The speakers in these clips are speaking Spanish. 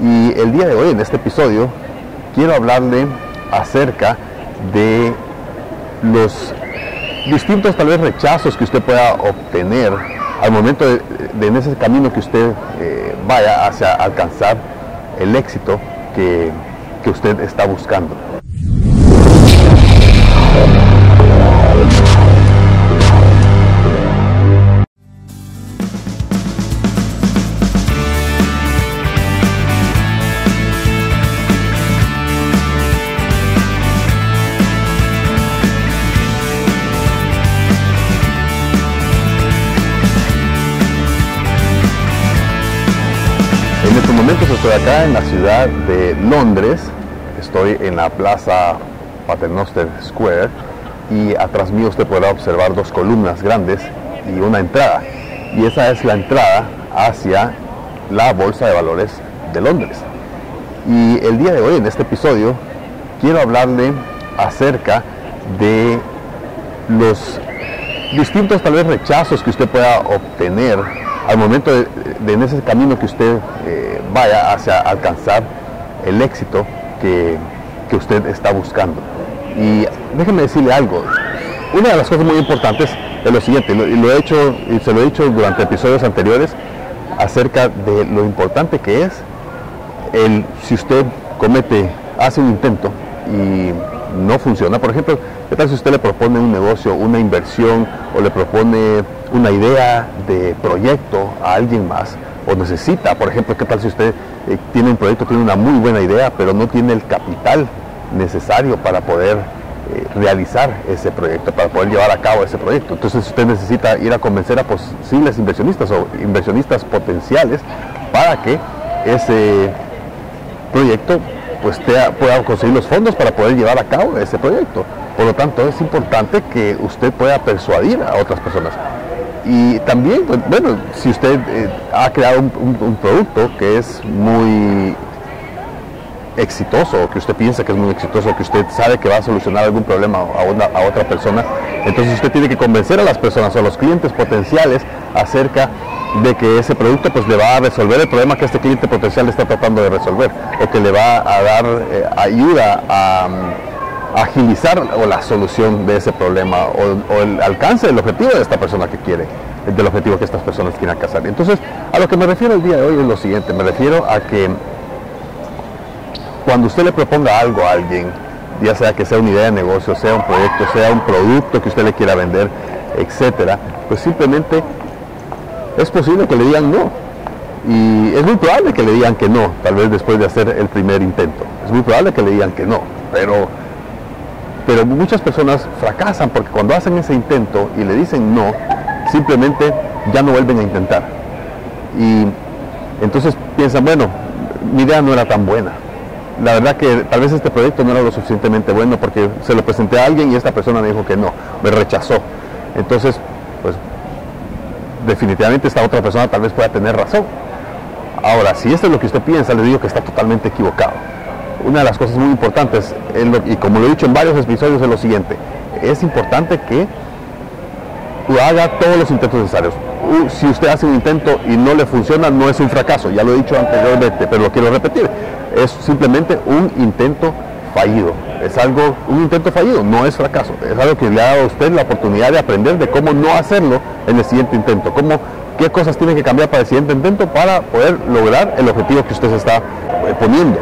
Y el día de hoy, en este episodio, quiero hablarle acerca de los distintos tal vez rechazos que usted pueda obtener al momento de, en ese camino que usted eh, vaya hacia alcanzar el éxito que, que usted está buscando. Estoy acá en la ciudad de Londres, estoy en la plaza Paternoster Square y atrás mío usted podrá observar dos columnas grandes y una entrada. Y esa es la entrada hacia la Bolsa de Valores de Londres. Y el día de hoy, en este episodio, quiero hablarle acerca de los distintos tal vez rechazos que usted pueda obtener al momento de, en ese camino que usted eh, vaya hacia alcanzar el éxito que, que usted está buscando. Y déjeme decirle algo, una de las cosas muy importantes es lo siguiente, y lo he hecho y se lo he dicho durante episodios anteriores acerca de lo importante que es el si usted comete, hace un intento y no funciona, por ejemplo, ¿qué tal si usted le propone un negocio, una inversión o le propone una idea de proyecto a alguien más o necesita, por ejemplo, qué tal si usted eh, tiene un proyecto, tiene una muy buena idea, pero no tiene el capital necesario para poder eh, realizar ese proyecto, para poder llevar a cabo ese proyecto. Entonces usted necesita ir a convencer a posibles inversionistas o inversionistas potenciales para que ese proyecto pues te- pueda conseguir los fondos para poder llevar a cabo ese proyecto. Por lo tanto, es importante que usted pueda persuadir a otras personas. Y también, pues, bueno, si usted eh, ha creado un, producto que es muy exitoso, que usted piensa que es muy exitoso, que usted sabe que va a solucionar algún problema a, a otra persona, entonces usted tiene que convencer a las personas o a los clientes potenciales acerca de que ese producto pues le va a resolver el problema que este cliente potencial está tratando de resolver o que le va a dar eh, ayuda a, mm, agilizar o la solución de ese problema o, el alcance del objetivo de esta persona que quiere, del objetivo que estas personas quieren alcanzar. Entonces, a lo que me refiero el día de hoy es lo siguiente, me refiero a que cuando usted le proponga algo a alguien, ya sea que sea una idea de negocio, sea un proyecto, sea un producto que usted le quiera vender, etcétera, pues simplemente es posible que le digan no. Y es muy probable que le digan que no, tal vez después de hacer el primer intento. Es muy probable que le digan que no, pero, pero muchas personas fracasan porque cuando hacen ese intento y le dicen no, simplemente ya no vuelven a intentar. Y entonces piensan, bueno, mi idea no era tan buena. La verdad que tal vez este proyecto no era lo suficientemente bueno porque se lo presenté a alguien y esta persona me dijo que no, me rechazó. Entonces, definitivamente esta otra persona tal vez pueda tener razón. Ahora, si esto es lo que usted piensa, le digo que está totalmente equivocado. Una de las cosas muy importantes, y como lo he dicho en varios episodios, es lo siguiente. Es importante que haga todos los intentos necesarios. Si usted hace un intento y no le funciona, no es un fracaso. Ya lo he dicho anteriormente, pero lo quiero repetir. Es simplemente un intento fallido. Es algo, un intento fallido, no es fracaso. Es algo que le ha dado a usted la oportunidad de aprender de cómo no hacerlo en el siguiente intento. Cómo, qué cosas tiene que cambiar para el siguiente intento para poder lograr el objetivo que usted se está eh, poniendo.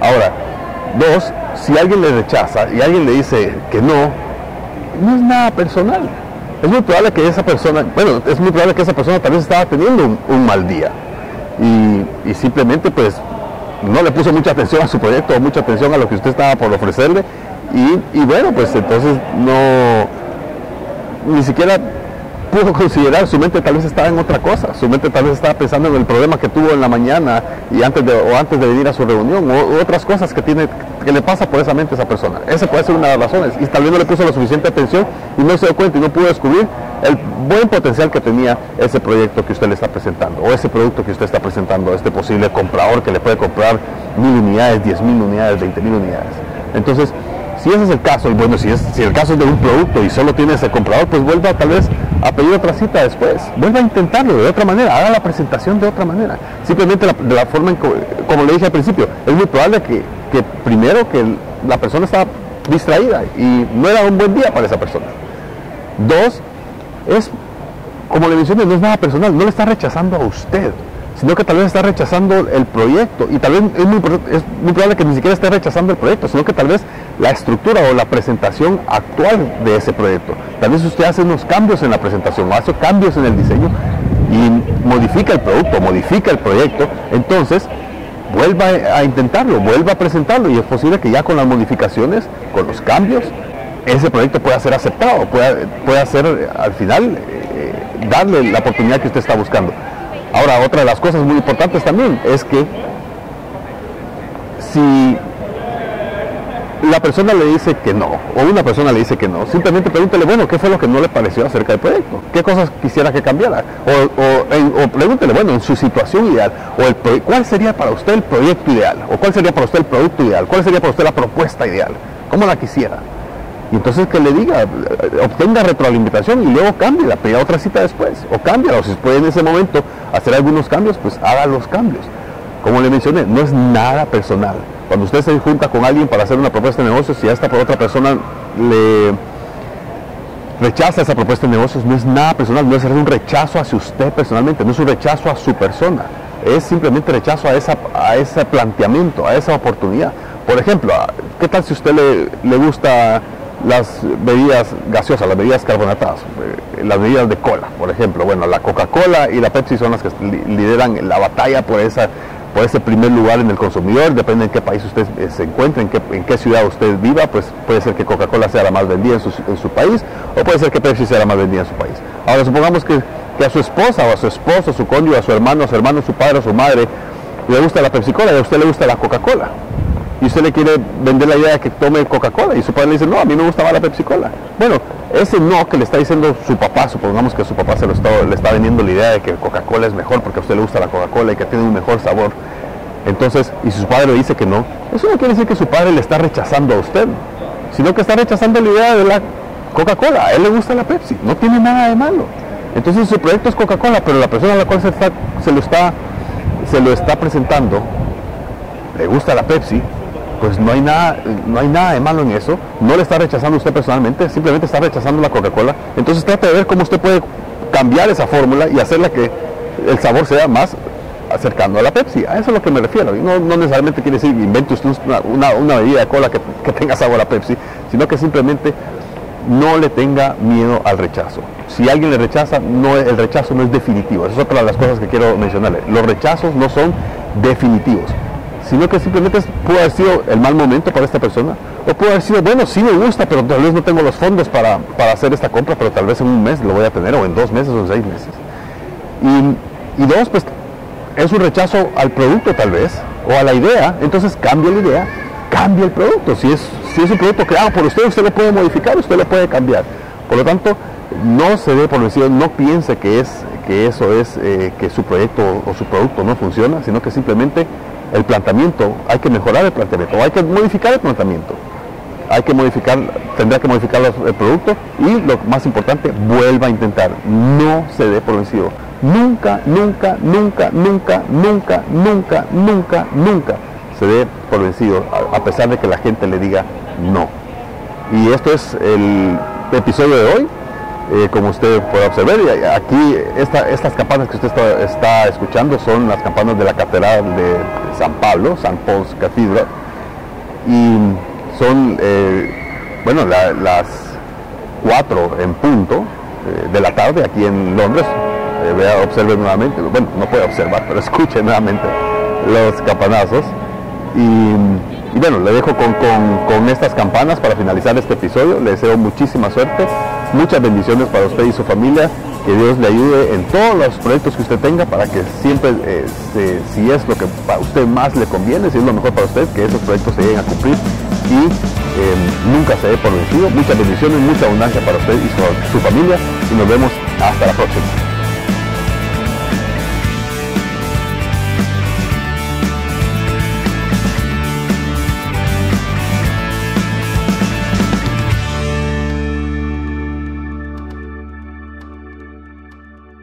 Ahora, dos, si alguien le rechaza y alguien le dice que no, no es nada personal. Es muy probable que esa persona, bueno, es muy probable que esa persona vez estaba teniendo un, un mal día y, y simplemente pues no le puso mucha atención a su proyecto mucha atención a lo que usted estaba por ofrecerle y, y bueno, pues entonces no, ni siquiera pudo considerar, su mente tal vez estaba en otra cosa, su mente tal vez estaba pensando en el problema que tuvo en la mañana y antes de, o antes de venir a su reunión o, otras cosas que tiene que le pasa por esa mente a esa persona. Esa puede ser una de las razones y tal vez no le puso la suficiente atención y no se dio cuenta y no pudo descubrir el buen potencial que tenía ese proyecto que usted le está presentando o ese producto que usted está presentando, este posible comprador que le puede comprar mil unidades, diez mil unidades, veinte mil unidades. Entonces, Si ese es el caso, y bueno, si, es, si el caso es de un producto y solo tiene ese comprador, pues vuelva tal vez a pedir otra cita después. Vuelva a intentarlo de otra manera, haga la presentación de otra manera. Simplemente de la forma, en, como le dije al principio, es muy probable que, que primero que la persona está distraída y no era un buen día para esa persona. Dos, es, como le mencioné, no es nada personal, no le está rechazando a usted, sino que tal vez está rechazando el proyecto y tal vez es muy, es muy probable que ni siquiera esté rechazando el proyecto, sino que tal vez la estructura o la presentación actual de ese proyecto. Tal vez usted hace unos cambios en la presentación o hace cambios en el diseño y modifica el producto, modifica el proyecto, entonces vuelva a intentarlo, vuelva a presentarlo y es posible que ya con las modificaciones, con los cambios, ese proyecto pueda ser aceptado, pueda, pueda ser al final eh, darle la oportunidad que usted está buscando. Ahora, otra de las cosas muy importantes también es que si la persona le dice que no, o una persona le dice que no, simplemente pregúntele, bueno, ¿qué fue lo que no le pareció acerca del proyecto? ¿Qué cosas quisiera que cambiara? O, pregúntele, bueno, en su situación ideal, o el, ¿cuál sería para usted el proyecto ideal? ¿O cuál sería para usted el producto ideal? ¿Cuál sería para usted la propuesta ideal? ¿Cómo la quisiera? Y entonces que le diga, obtenga retroalimentación y luego cámbiela, pida otra cita después, o cámbiala, o si puede en ese momento hacer algunos cambios, pues haga los cambios. Como le mencioné, no es nada personal cuando usted se junta con alguien para hacer una propuesta de negocios, si a esta otra persona le rechaza esa propuesta de negocios, no es nada personal, no es un rechazo hacia usted personalmente, no es un rechazo a su persona, es simplemente rechazo a, esa, a ese planteamiento, a esa oportunidad. Por ejemplo, ¿qué tal si usted le, le gusta las bebidas gaseosas, las bebidas carbonatadas, eh, las bebidas de cola, por ejemplo? Bueno, la Coca-Cola y la Pepsi son las que lideran la batalla por puede ser primer lugar en el consumidor, depende en qué país usted eh, se encuentre, en qué, en qué ciudad usted viva, pues puede ser que Coca-Cola sea la más vendida en su, país o puede ser que Pepsi sea la más vendida en su país. Ahora supongamos que, a su esposa o a su esposo, a su cónyuge, a su hermano, a su hermano, a su padre, a su madre le gusta la Pepsi-Cola y a usted le gusta la Coca-Cola. Y usted le quiere vender la idea de que tome Coca-Cola y su padre le dice, no, a mí me gusta más la Pepsi-Cola. Bueno, ese no que le está diciendo su papá, supongamos que su papá se lo está, le está vendiendo la idea de que Coca-Cola es mejor porque a usted le gusta la Coca-Cola y que tiene un mejor sabor entonces, y su padre le dice que no, eso no quiere decir que su padre le está rechazando a usted, sino que está rechazando la idea de la Coca-Cola. A él le gusta la Pepsi, no tiene nada de malo. Entonces su proyecto es Coca-Cola, pero la persona a la cual se, se, lo está, se lo está presentando le gusta la Pepsi, pues no hay, nada, no hay nada de malo en eso. No le está rechazando usted personalmente, simplemente está rechazando la Coca-Cola. Entonces trate de ver cómo usted puede cambiar esa fórmula y hacerla que el sabor sea más acercando a la Pepsi. A eso es lo que me refiero. No, no necesariamente quiere decir invente usted una, una, bebida de cola que, tenga sabor a Pepsi, sino que simplemente no le tenga miedo al rechazo. Si alguien le rechaza, no, el rechazo no es definitivo. Esa es otra de las cosas que quiero mencionarle. Los rechazos no son definitivos, sino que simplemente puede haber sido el mal momento para esta persona, o puede haber sido, bueno, sí me gusta, pero tal vez no tengo los fondos para, para hacer esta compra, pero tal vez en un mes lo voy a tener, o en dos meses, o en seis meses. Y, y dos, pues es un rechazo al producto tal vez, o a la idea, entonces cambia la idea, cambia el producto. Si es, si es un producto creado por usted, usted lo puede modificar, usted lo puede cambiar. Por lo tanto, no se dé por vencido, no piense que, es, que eso es eh, que su proyecto o su producto no funciona, sino que simplemente el planteamiento, hay que mejorar el planteamiento, hay que modificar el planteamiento. Hay que modificar, tendrá que modificar el producto y lo más importante, vuelva a intentar. No se dé por vencido nunca, nunca, nunca, nunca, nunca, nunca, nunca, nunca se dé por vencido, a pesar de que la gente le diga no. Y esto es el episodio de hoy. Eh, como usted puede observar, aquí estas campanas que usted está, escuchando son las campanas de la Catedral de San Pablo, San Paul's Cathedral, y son, eh, bueno, las cuatro en punto eh, de la tarde aquí en Londres, vea, observe nuevamente, bueno, no puede observar, pero escuche nuevamente los campanazos. Y, bueno, le dejo con, con, estas campanas para finalizar este episodio. Le deseo muchísima suerte, muchas bendiciones para usted y su familia. Que Dios le ayude en todos los proyectos que usted tenga para que siempre, eh, si es lo que a usted más le conviene, si es lo mejor para usted, que esos proyectos se lleguen a cumplir y em, nunca se dé por vencido. Muchas bendiciones, mucha abundancia para usted y su familia y nos vemos hasta la próxima.